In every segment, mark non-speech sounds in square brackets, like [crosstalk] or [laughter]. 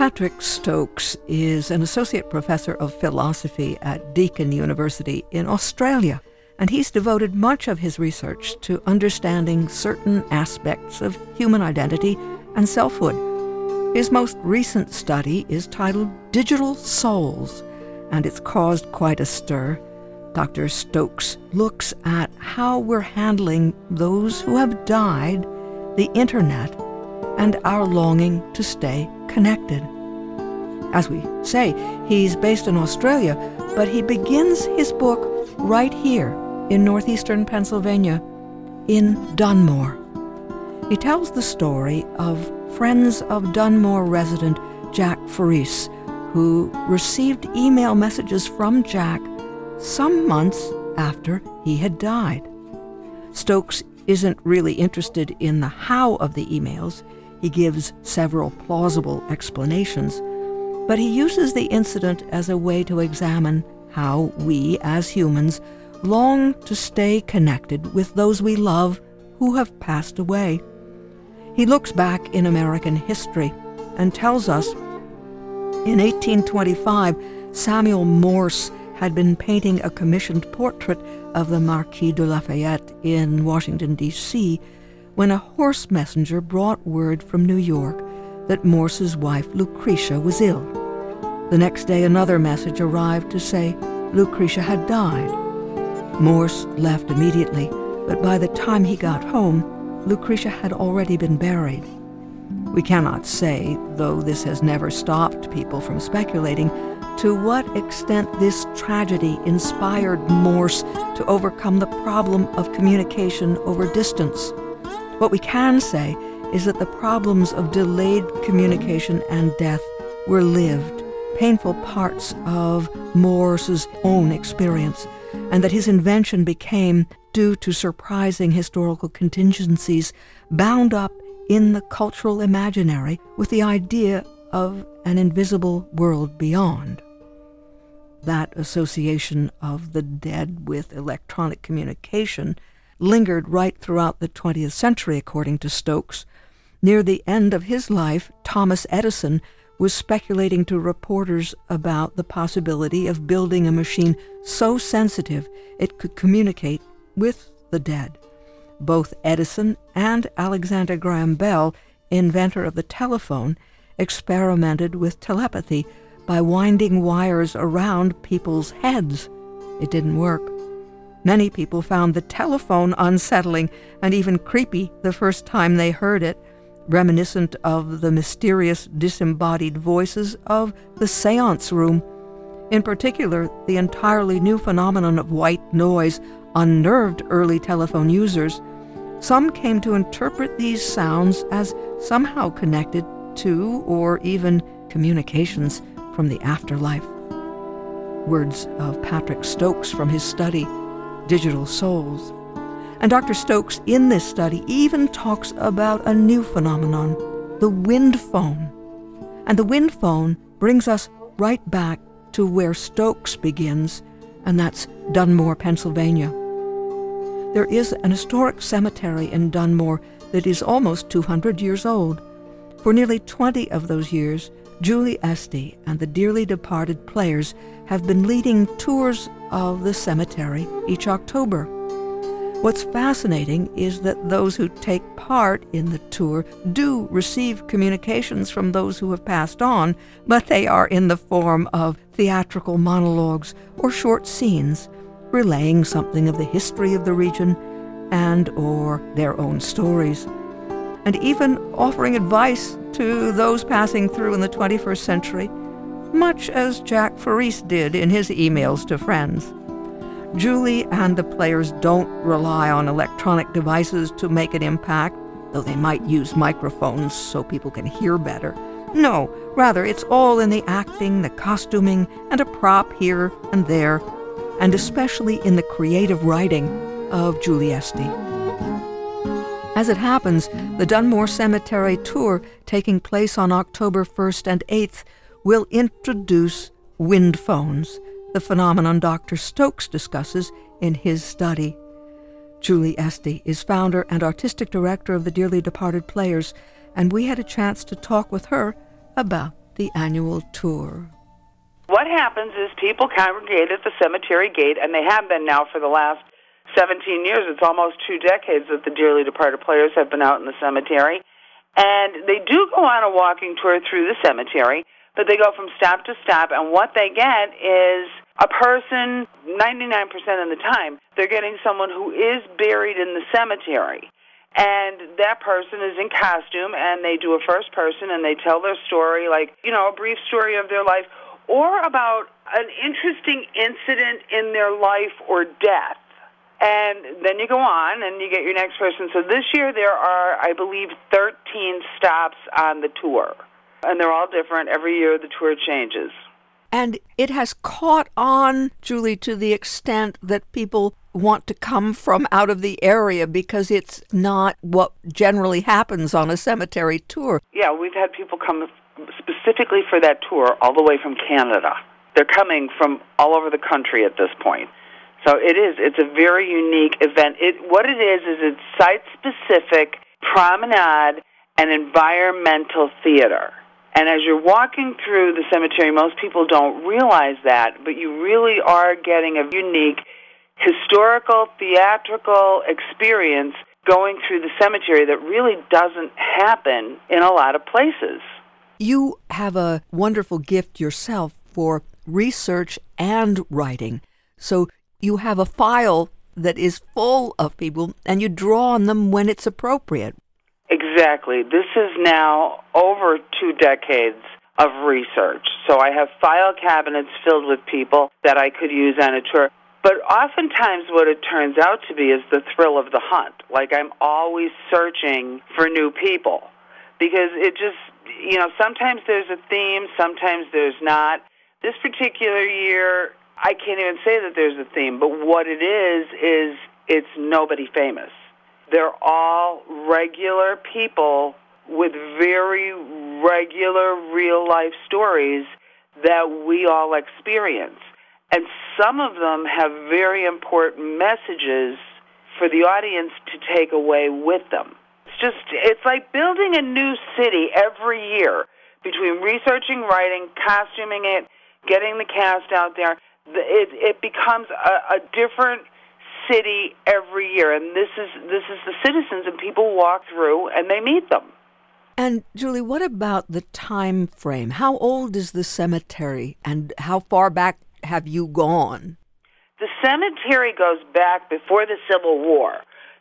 Patrick Stokes is an associate professor of philosophy at Deakin University in Australia, and he's devoted much of his research to understanding certain aspects of human identity and selfhood. His most recent study is titled Digital Souls, and it's caused quite a stir. Dr. Stokes looks at how we're handling those who have died, the internet, and our longing to stay connected. As we say, he's based in Australia, but he begins his book right here in northeastern Pennsylvania, in Dunmore. He tells the story of Friends of Dunmore resident Jack Faris, who received email messages from Jack some months after he had died. Stokes isn't really interested in the how of the emails. He gives several plausible explanations, but he uses the incident as a way to examine how we, as humans, long to stay connected with those we love who have passed away. He looks back in American history and tells us in 1825, Samuel Morse had been painting a commissioned portrait of the Marquis de Lafayette in Washington, D.C., when a horse messenger brought word from New York that Morse's wife Lucretia was ill. The next day, another message arrived to say Lucretia had died. Morse left immediately, but by the time he got home, Lucretia had already been buried. We cannot say, though this has never stopped people from speculating, to what extent this tragedy inspired Morse to overcome the problem of communication over distance. What we can say is that the problems of delayed communication and death were lived, painful parts of Morse's own experience, and that his invention became, due to surprising historical contingencies, bound up in the cultural imaginary with the idea of an invisible world beyond. That association of the dead with electronic communication lingered right throughout the 20th century, according to Stokes. Near the end of his life, Thomas Edison was speculating to reporters about the possibility of building a machine so sensitive it could communicate with the dead. Both Edison and Alexander Graham Bell, inventor of the telephone, experimented with telepathy by winding wires around people's heads. It didn't work. Many people found the telephone unsettling and even creepy the first time they heard it, reminiscent of the mysterious disembodied voices of the seance room. In particular, the entirely new phenomenon of white noise unnerved early telephone users. Some came to interpret these sounds as somehow connected to or even communications from the afterlife. Words of Patrick Stokes from his study digital souls. And Dr. Stokes, in this study, even talks about a new phenomenon, the wind phone. And the wind phone brings us right back to where Stokes begins, and that's Dunmore, Pennsylvania. There is an historic cemetery in Dunmore that is almost 200 years old. For nearly 20 of those years, Julie Esty and the dearly departed players have been leading tours of the cemetery each October. What's fascinating is that those who take part in the tour do receive communications from those who have passed on, but they are in the form of theatrical monologues or short scenes relaying something of the history of the region and or their own stories and even offering advice to those passing through in the 21st century, much as Jack Faris did in his emails to friends. Julie and the players don't rely on electronic devices to make an impact, though they might use microphones so people can hear better. No, rather, it's all in the acting, the costuming, and a prop here and there, and especially in the creative writing of Julie Esty. As it happens, the Dunmore Cemetery tour, taking place on October 1st and 8th, will introduce wind phones, the phenomenon Dr. Stokes discusses in his study. Julie Esty is founder and artistic director of the Dearly Departed Players, and we had a chance to talk with her about the annual tour. What happens is people congregate at the cemetery gate, and they have been now for the last 17 years. It's almost two decades that the Dearly Departed Players have been out in the cemetery. And they do go on a walking tour through the cemetery, but they go from stop to stop, and what they get is a person, 99% of the time, they're getting someone who is buried in the cemetery. And that person is in costume, and they do a first person, and they tell their story, like, you know, a brief story of their life, or about an interesting incident in their life or death. And then you go on and you get your next person. So this year there are, I believe, 13 stops on the tour. And they're all different. Every year the tour changes. And it has caught on, Julie, to the extent that people want to come from out of the area because it's not what generally happens on a cemetery tour. Yeah, we've had people come specifically for that tour all the way from Canada. They're coming from all over the country at this point. So it is. It's a very unique event. It what it is is it's site specific promenade and environmental theater. And as you're walking through the cemetery, most people don't realize that, but you really are getting a unique historical theatrical experience going through the cemetery that really doesn't happen in a lot of places. You have a wonderful gift yourself for research and writing. So you have a file that is full of people and you draw on them when it's appropriate. Exactly. This is now over two decades of research. So I have file cabinets filled with people that I could use on a tour. But oftentimes, what it turns out to be is the thrill of the hunt. Like, I'm always searching for new people because it just, you know, sometimes there's a theme, sometimes there's not. This particular year, I can't even say that there's a theme, but what it is, is it's nobody famous. They're all regular people with very regular real life stories that we all experience. And some of them have very important messages for the audience to take away with them. It's just, it's like building a new city every year between researching, writing, costuming it, getting the cast out there. It, it becomes a, a different city every year, and this is this is the citizens, and people walk through and they meet them. And Julie, what about the time frame? How old is the cemetery, and how far back have you gone? The cemetery goes back before the Civil War.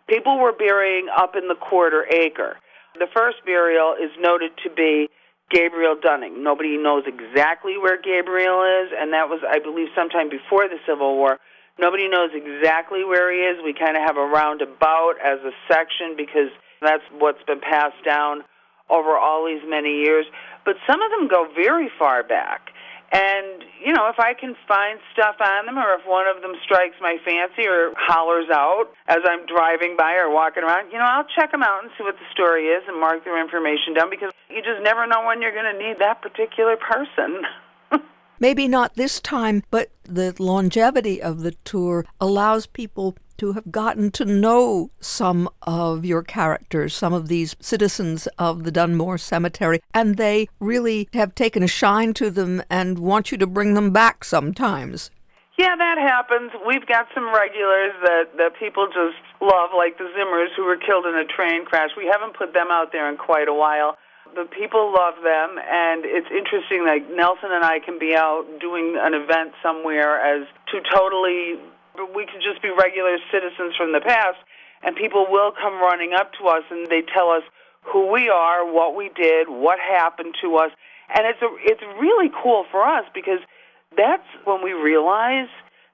People were burying up in the quarter acre. The first burial is noted to be Gabriel Dunning. Nobody knows exactly where Gabriel is, and that was, I believe, sometime before the Civil War. Nobody knows exactly where he is. We kind of have a roundabout as a section because that's what's been passed down over all these many years. But some of them go very far back. And, you know, if I can find stuff on them or if one of them strikes my fancy or hollers out as I'm driving by or walking around, you know, I'll check them out and see what the story is and mark their information down because you just never know when you're going to need that particular person. [laughs] Maybe not this time, but the longevity of the tour allows people to have gotten to know some of your characters, some of these citizens of the Dunmore Cemetery, and they really have taken a shine to them and want you to bring them back sometimes. Yeah, that happens. We've got some regulars that, that people just love, like the Zimmers who were killed in a train crash. We haven't put them out there in quite a while the people love them, and it's interesting. Like Nelson and I can be out doing an event somewhere as two totally, we could just be regular citizens from the past, and people will come running up to us and they tell us who we are, what we did, what happened to us, and it's a, it's really cool for us because that's when we realize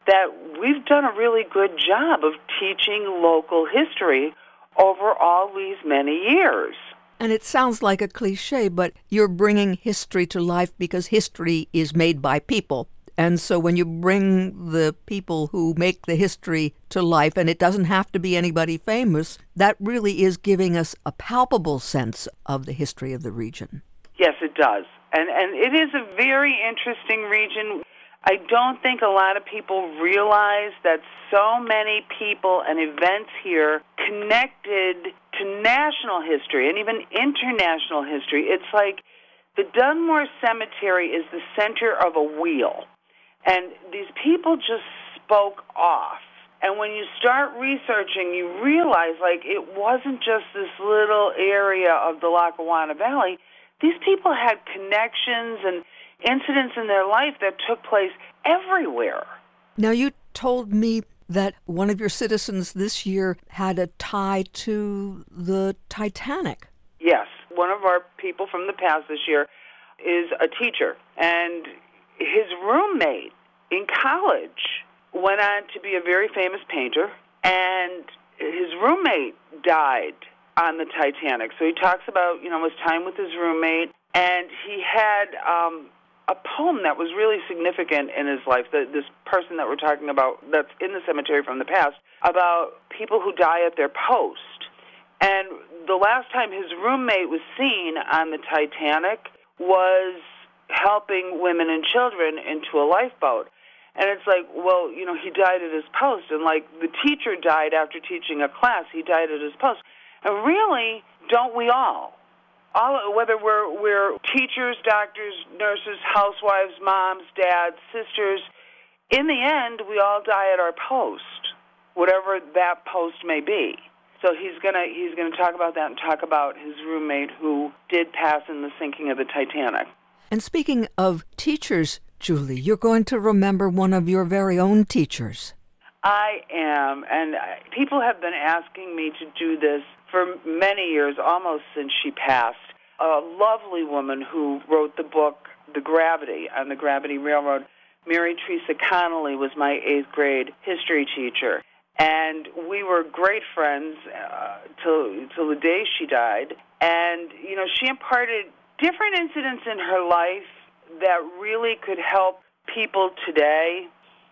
that we've done a really good job of teaching local history over all these many years. And it sounds like a cliche, but you're bringing history to life because history is made by people. And so when you bring the people who make the history to life, and it doesn't have to be anybody famous, that really is giving us a palpable sense of the history of the region. Yes, it does. And, and it is a very interesting region. I don't think a lot of people realize that so many people and events here connected to national history and even international history. It's like the Dunmore Cemetery is the center of a wheel. And these people just spoke off. And when you start researching, you realize like it wasn't just this little area of the Lackawanna Valley. These people had connections and incidents in their life that took place everywhere. Now, you told me that one of your citizens this year had a tie to the Titanic. Yes. One of our people from the past this year is a teacher, and his roommate in college went on to be a very famous painter, and his roommate died on the Titanic. So he talks about, you know, his time with his roommate, and he had um, a poem that was really significant in his life. The, this person that we're talking about, that's in the cemetery from the past, about people who die at their post. And the last time his roommate was seen on the Titanic was helping women and children into a lifeboat. And it's like, well, you know, he died at his post, and like the teacher died after teaching a class, he died at his post. And really, don't we all? All whether we're we're teachers, doctors, nurses, housewives, moms, dads, sisters, in the end, we all die at our post, whatever that post may be. So he's gonna he's gonna talk about that and talk about his roommate who did pass in the sinking of the Titanic. And speaking of teachers, Julie, you're going to remember one of your very own teachers. I am, and people have been asking me to do this for many years, almost since she passed. A lovely woman who wrote the book The Gravity on the Gravity Railroad. Mary Teresa Connolly was my eighth grade history teacher, and we were great friends uh, till till the day she died. And you know, she imparted different incidents in her life that really could help people today.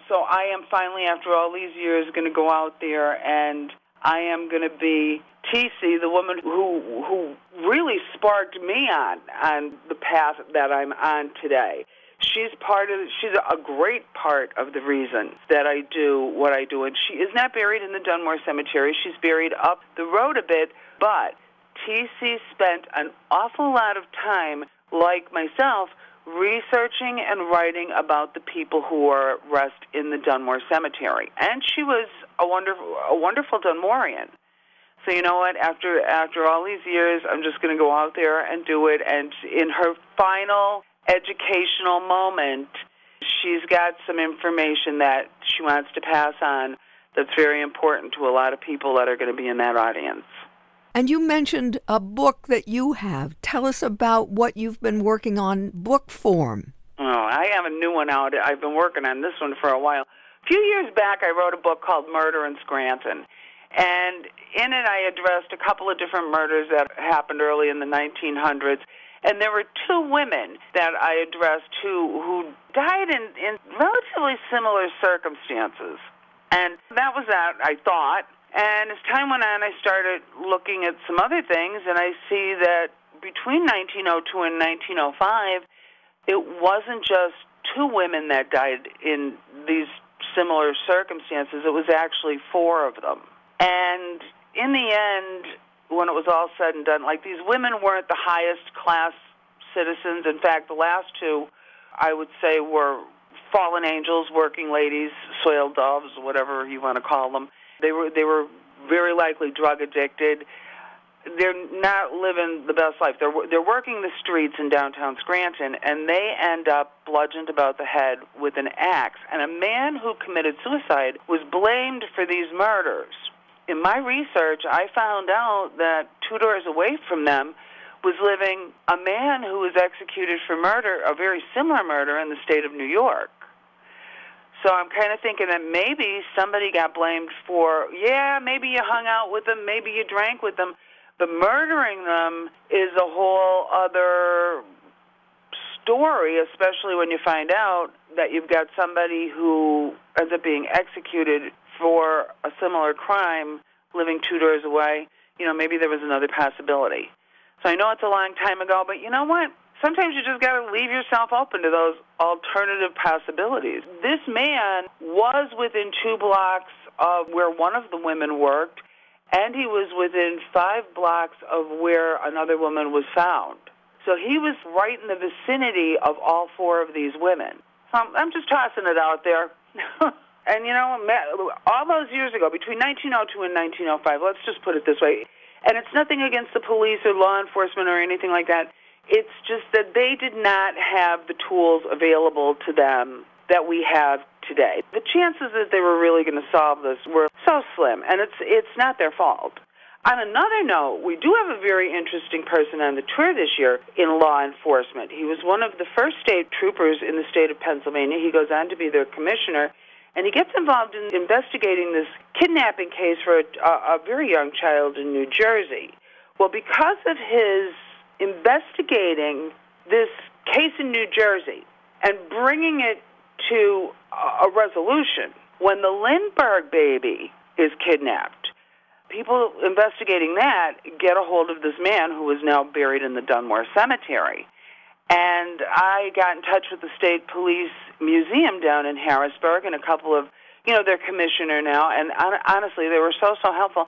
So I am finally, after all these years, going to go out there and I am going to be TC, the woman who who really sparked me on on the path that I'm on today. She's part of. She's a great part of the reason that I do what I do, and she is not buried in the Dunmore Cemetery. She's buried up the road a bit, but TC spent an awful lot of time, like myself, researching and writing about the people who are at rest in the Dunmore Cemetery. And she was a wonderful, a wonderful Dunmorian. So you know what? After after all these years, I'm just going to go out there and do it. And in her final educational moment, she's got some information that she wants to pass on that's very important to a lot of people that are going to be in that audience. And you mentioned a book that you have. Tell us about what you've been working on book form. Oh, I have a new one out. I've been working on this one for a while. A few years back, I wrote a book called Murder in Scranton. And in it, I addressed a couple of different murders that happened early in the 1900s. And there were two women that I addressed who, who died in, in relatively similar circumstances. And that was that, I thought. And as time went on, I started looking at some other things, and I see that between 1902 and 1905, it wasn't just two women that died in these similar circumstances, it was actually four of them. And in the end, when it was all said and done, like these women weren't the highest class citizens. In fact, the last two, I would say, were fallen angels, working ladies, soiled doves, whatever you want to call them they were they were very likely drug addicted. They're not living the best life. They're they're working the streets in downtown Scranton, and they end up bludgeoned about the head with an axe. And a man who committed suicide was blamed for these murders. In my research, I found out that two doors away from them was living a man who was executed for murder, a very similar murder in the state of New York. So I'm kind of thinking that maybe somebody got blamed for, yeah, maybe you hung out with them, maybe you drank with them, but murdering them is a whole other story, especially when you find out that you've got somebody who ends up being executed for a similar crime living two doors away. You know, maybe there was another possibility. So I know it's a long time ago, but you know what? Sometimes you just got to leave yourself open to those alternative possibilities. This man was within two blocks of where one of the women worked, and he was within five blocks of where another woman was found. So he was right in the vicinity of all four of these women. So I'm, I'm just tossing it out there. [laughs] and you know, all those years ago, between 1902 and 1905, let's just put it this way, and it's nothing against the police or law enforcement or anything like that. It's just that they did not have the tools available to them that we have today. The chances that they were really going to solve this were so slim, and it's it's not their fault. On another note, we do have a very interesting person on the tour this year in law enforcement. He was one of the first state troopers in the state of Pennsylvania. He goes on to be their commissioner, and he gets involved in investigating this kidnapping case for a, a, very young child in New Jersey. Well, because of his investigating this case in New Jersey and bringing it to a resolution, when the Lindbergh baby is kidnapped, people investigating that get a hold of this man who is now buried in the Dunmore Cemetery. And I got in touch with the State Police Museum down in Harrisburg and a couple of, you know, their commissioner now. And honestly, they were so, so helpful.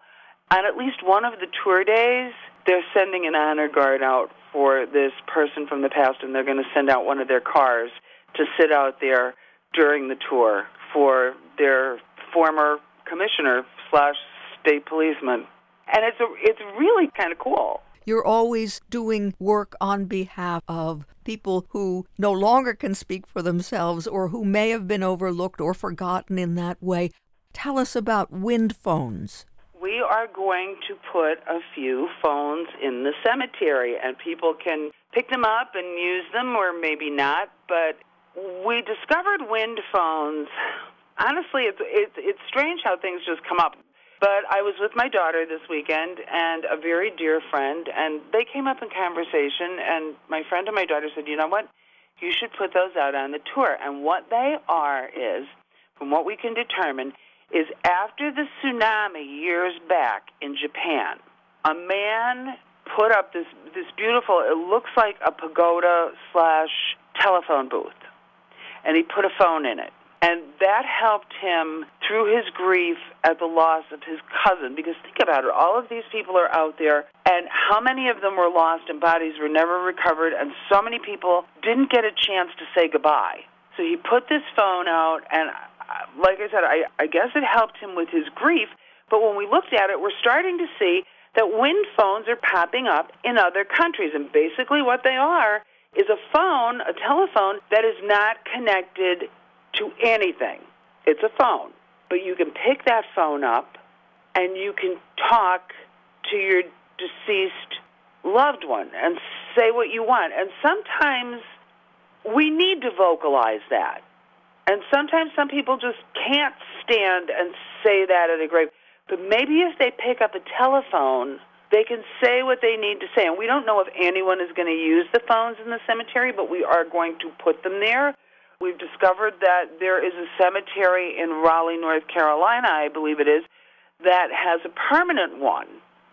On at least one of the tour days, they're sending an honor guard out for this person from the past, and they're going to send out one of their cars to sit out there during the tour for their former commissioner slash state policeman. And it's a, it's really kind of cool. You're always doing work on behalf of people who no longer can speak for themselves or who may have been overlooked or forgotten in that way. Tell us about wind phones. We are going to put a few phones in the cemetery, and people can pick them up and use them, or maybe not. But we discovered wind phones. Honestly, it's it's it's strange how things just come up. But I was with my daughter this weekend and a very dear friend, and they came up in conversation. And my friend and my daughter said, "You know what? You should put those out on the tour." And what they are is, from what we can determine, is after the tsunami years back in Japan, a man put up this this beautiful. It looks like a pagoda slash telephone booth, and he put a phone in it and that helped him through his grief at the loss of his cousin. Because think about it, all of these people are out there, and how many of them were lost and bodies were never recovered, and so many people didn't get a chance to say goodbye. So he put this phone out, and like I said, I, I guess it helped him with his grief. But when we looked at it, we're starting to see that wind phones are popping up in other countries. And basically, what they are is a phone, a telephone, that is not connected to anything. It's a phone. But you can pick that phone up and you can talk to your deceased loved one and say what you want. And sometimes we need to vocalize that. And sometimes some people just can't stand and say that at a grave. But maybe if they pick up a telephone, they can say what they need to say. And we don't know if anyone is going to use the phones in the cemetery, but we are going to put them there We've discovered that there is a cemetery in Raleigh, North Carolina, I believe it is, that has a permanent one.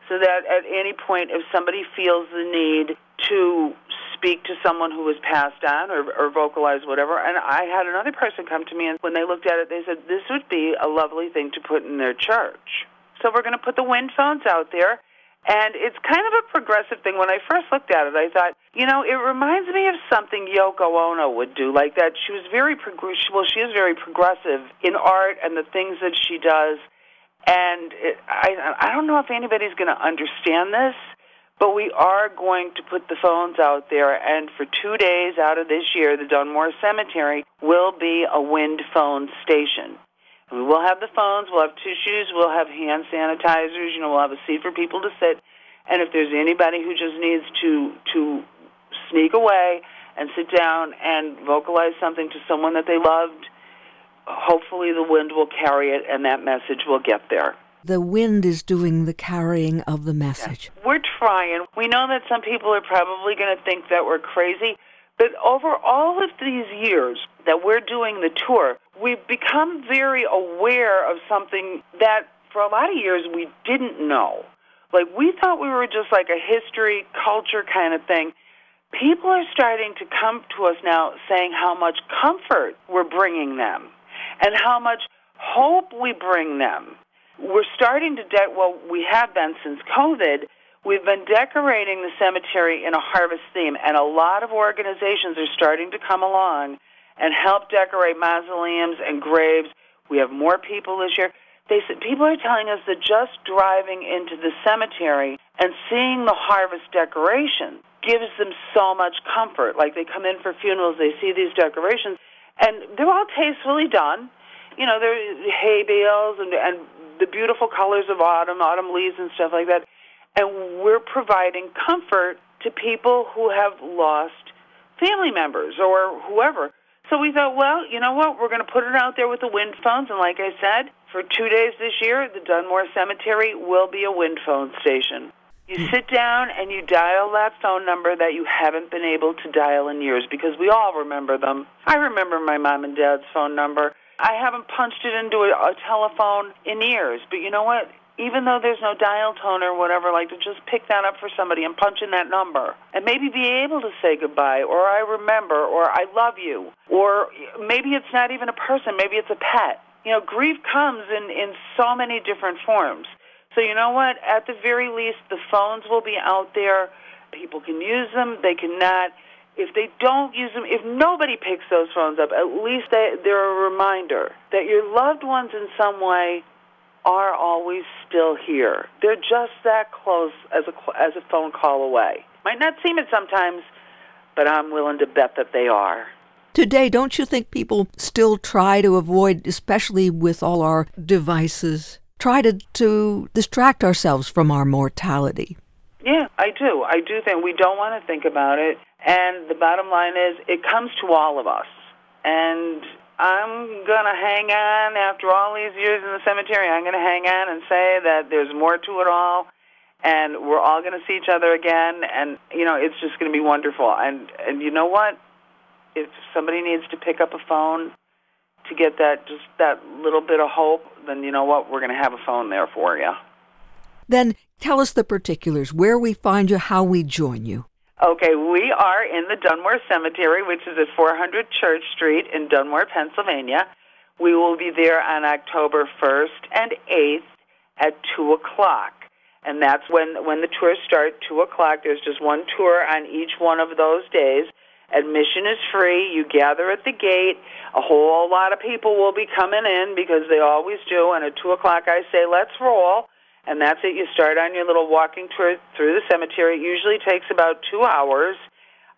So that at any point, if somebody feels the need to speak to someone who was passed on or, or vocalize whatever, and I had another person come to me, and when they looked at it, they said, This would be a lovely thing to put in their church. So we're going to put the wind phones out there and it's kind of a progressive thing. When I first looked at it, I thought, you know, it reminds me of something Yoko Ono would do. Like that, she was very progressive. Well, she is very progressive in art and the things that she does. And it, I, I don't know if anybody's going to understand this, but we are going to put the phones out there. And for two days out of this year, the Dunmore Cemetery will be a wind phone station. We will have the phones, we'll have tissues, we'll have hand sanitizers, you know, we'll have a seat for people to sit. And if there's anybody who just needs to to sneak away and sit down and vocalize something to someone that they loved, hopefully the wind will carry it and that message will get there. The wind is doing the carrying of the message. Yeah. We're trying. We know that some people are probably going to think that we're crazy, but over all of these years that we're doing the tour, we've become very aware of something that for a lot of years we didn't know. Like we thought we were just like a history, culture kind of thing. people are starting to come to us now saying how much comfort we're bringing them and how much hope we bring them. We're starting to, de- well, we have been since COVID. We've been decorating the cemetery in a harvest theme, and a lot of organizations are starting to come along and help decorate mausoleums and graves. We have more people this year. They said people are telling us that just driving into the cemetery and seeing the harvest decoration gives them so much comfort. Like they come in for funerals, they see these decorations, and they're all tastefully done. You know, they're hay bales and and the beautiful colors of autumn, autumn leaves and stuff like that. And we're providing comfort to people who have lost family members or whoever. So we thought, well, you know what? We're going to put it out there with the wind phones. And like I said, for two days this year, the Dunmore Cemetery will be a wind phone station. You hmm. sit down and you dial that phone number that you haven't been able to dial in years because we all remember them. I remember my mom and dad's phone number. I haven't punched it into a, a telephone in years, but you know what? Even though there's no dial tone or whatever, like to just pick that up for somebody and punch in that number and maybe be able to say goodbye or I remember or I love you or maybe it's not even a person, maybe it's a pet. You know, grief comes in, in so many different forms. So you know what? At the very least, the phones will be out there. People can use them. They cannot. If they don't use them, if nobody picks those phones up, at least they, they're a reminder that your loved ones in some way are always still here. They're just that close as a, as a phone call away. Might not seem it sometimes, but I'm willing to bet that they are. Today, don't you think people still try to avoid, especially with all our devices, try to, to distract ourselves from our mortality. Yeah, I do. I do think we don't want to think about it. And the bottom line is, it comes to all of us. And I'm going to hang on after all these years in the cemetery. I'm going to hang on and say that there's more to it all. And we're all going to see each other again. And, you know, it's just going to be wonderful. And, and you know what? If somebody needs to pick up a phone to get that just that little bit of hope, then you know what? We're going to have a phone there for you. Then tell us the particulars, where we find you, how we join you. Okay, we are in the Dunmore Cemetery, which is at 400 Church Street in Dunmore, Pennsylvania. We will be there on October 1st and 8th at 2 o'clock. And that's when, when the tours start, 2 o'clock. There's just one tour on each one of those days. Admission is free. You gather at the gate. A whole lot of people will be coming in because they always do. And at 2 o'clock, I say, let's roll. And that's it. You start on your little walking tour through the cemetery. It usually takes about two hours.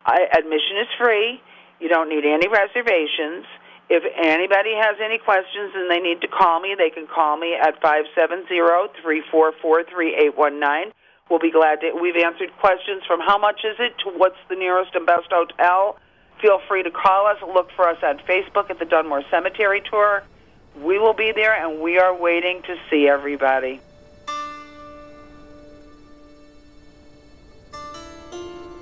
I, admission is free. You don't need any reservations. If anybody has any questions and they need to call me, they can call me at five seven zero three four four three eight one nine. We'll be glad to. We've answered questions from how much is it to what's the nearest and best hotel. Feel free to call us. Look for us on Facebook at the Dunmore Cemetery Tour. We will be there, and we are waiting to see everybody.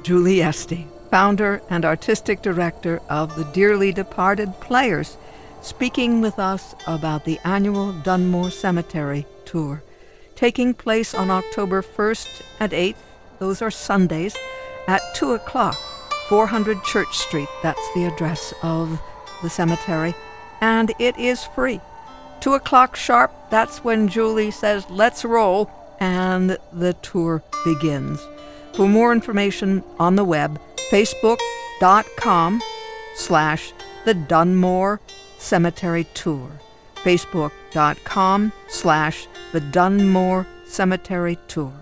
Julie Esty, founder and artistic director of the Dearly Departed Players, speaking with us about the annual Dunmore Cemetery Tour taking place on October 1st and 8th. Those are Sundays at 2 o'clock, 400 Church Street. That's the address of the cemetery. And it is free. 2 o'clock sharp, that's when Julie says, let's roll, and the tour begins. For more information on the web, facebook.com slash the Dunmore Cemetery Tour. Facebook.com slash the Dunmore Cemetery Tour.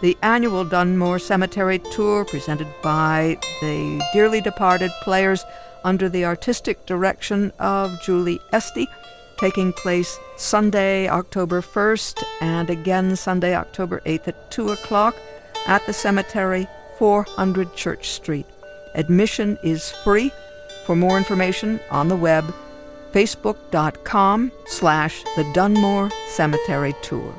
The annual Dunmore Cemetery Tour, presented by the dearly departed players under the artistic direction of Julie Esty, taking place Sunday, October 1st, and again Sunday, October 8th at 2 o'clock at the cemetery, 400 Church Street. Admission is free. For more information on the web, facebook.com slash the Dunmore Cemetery Tour.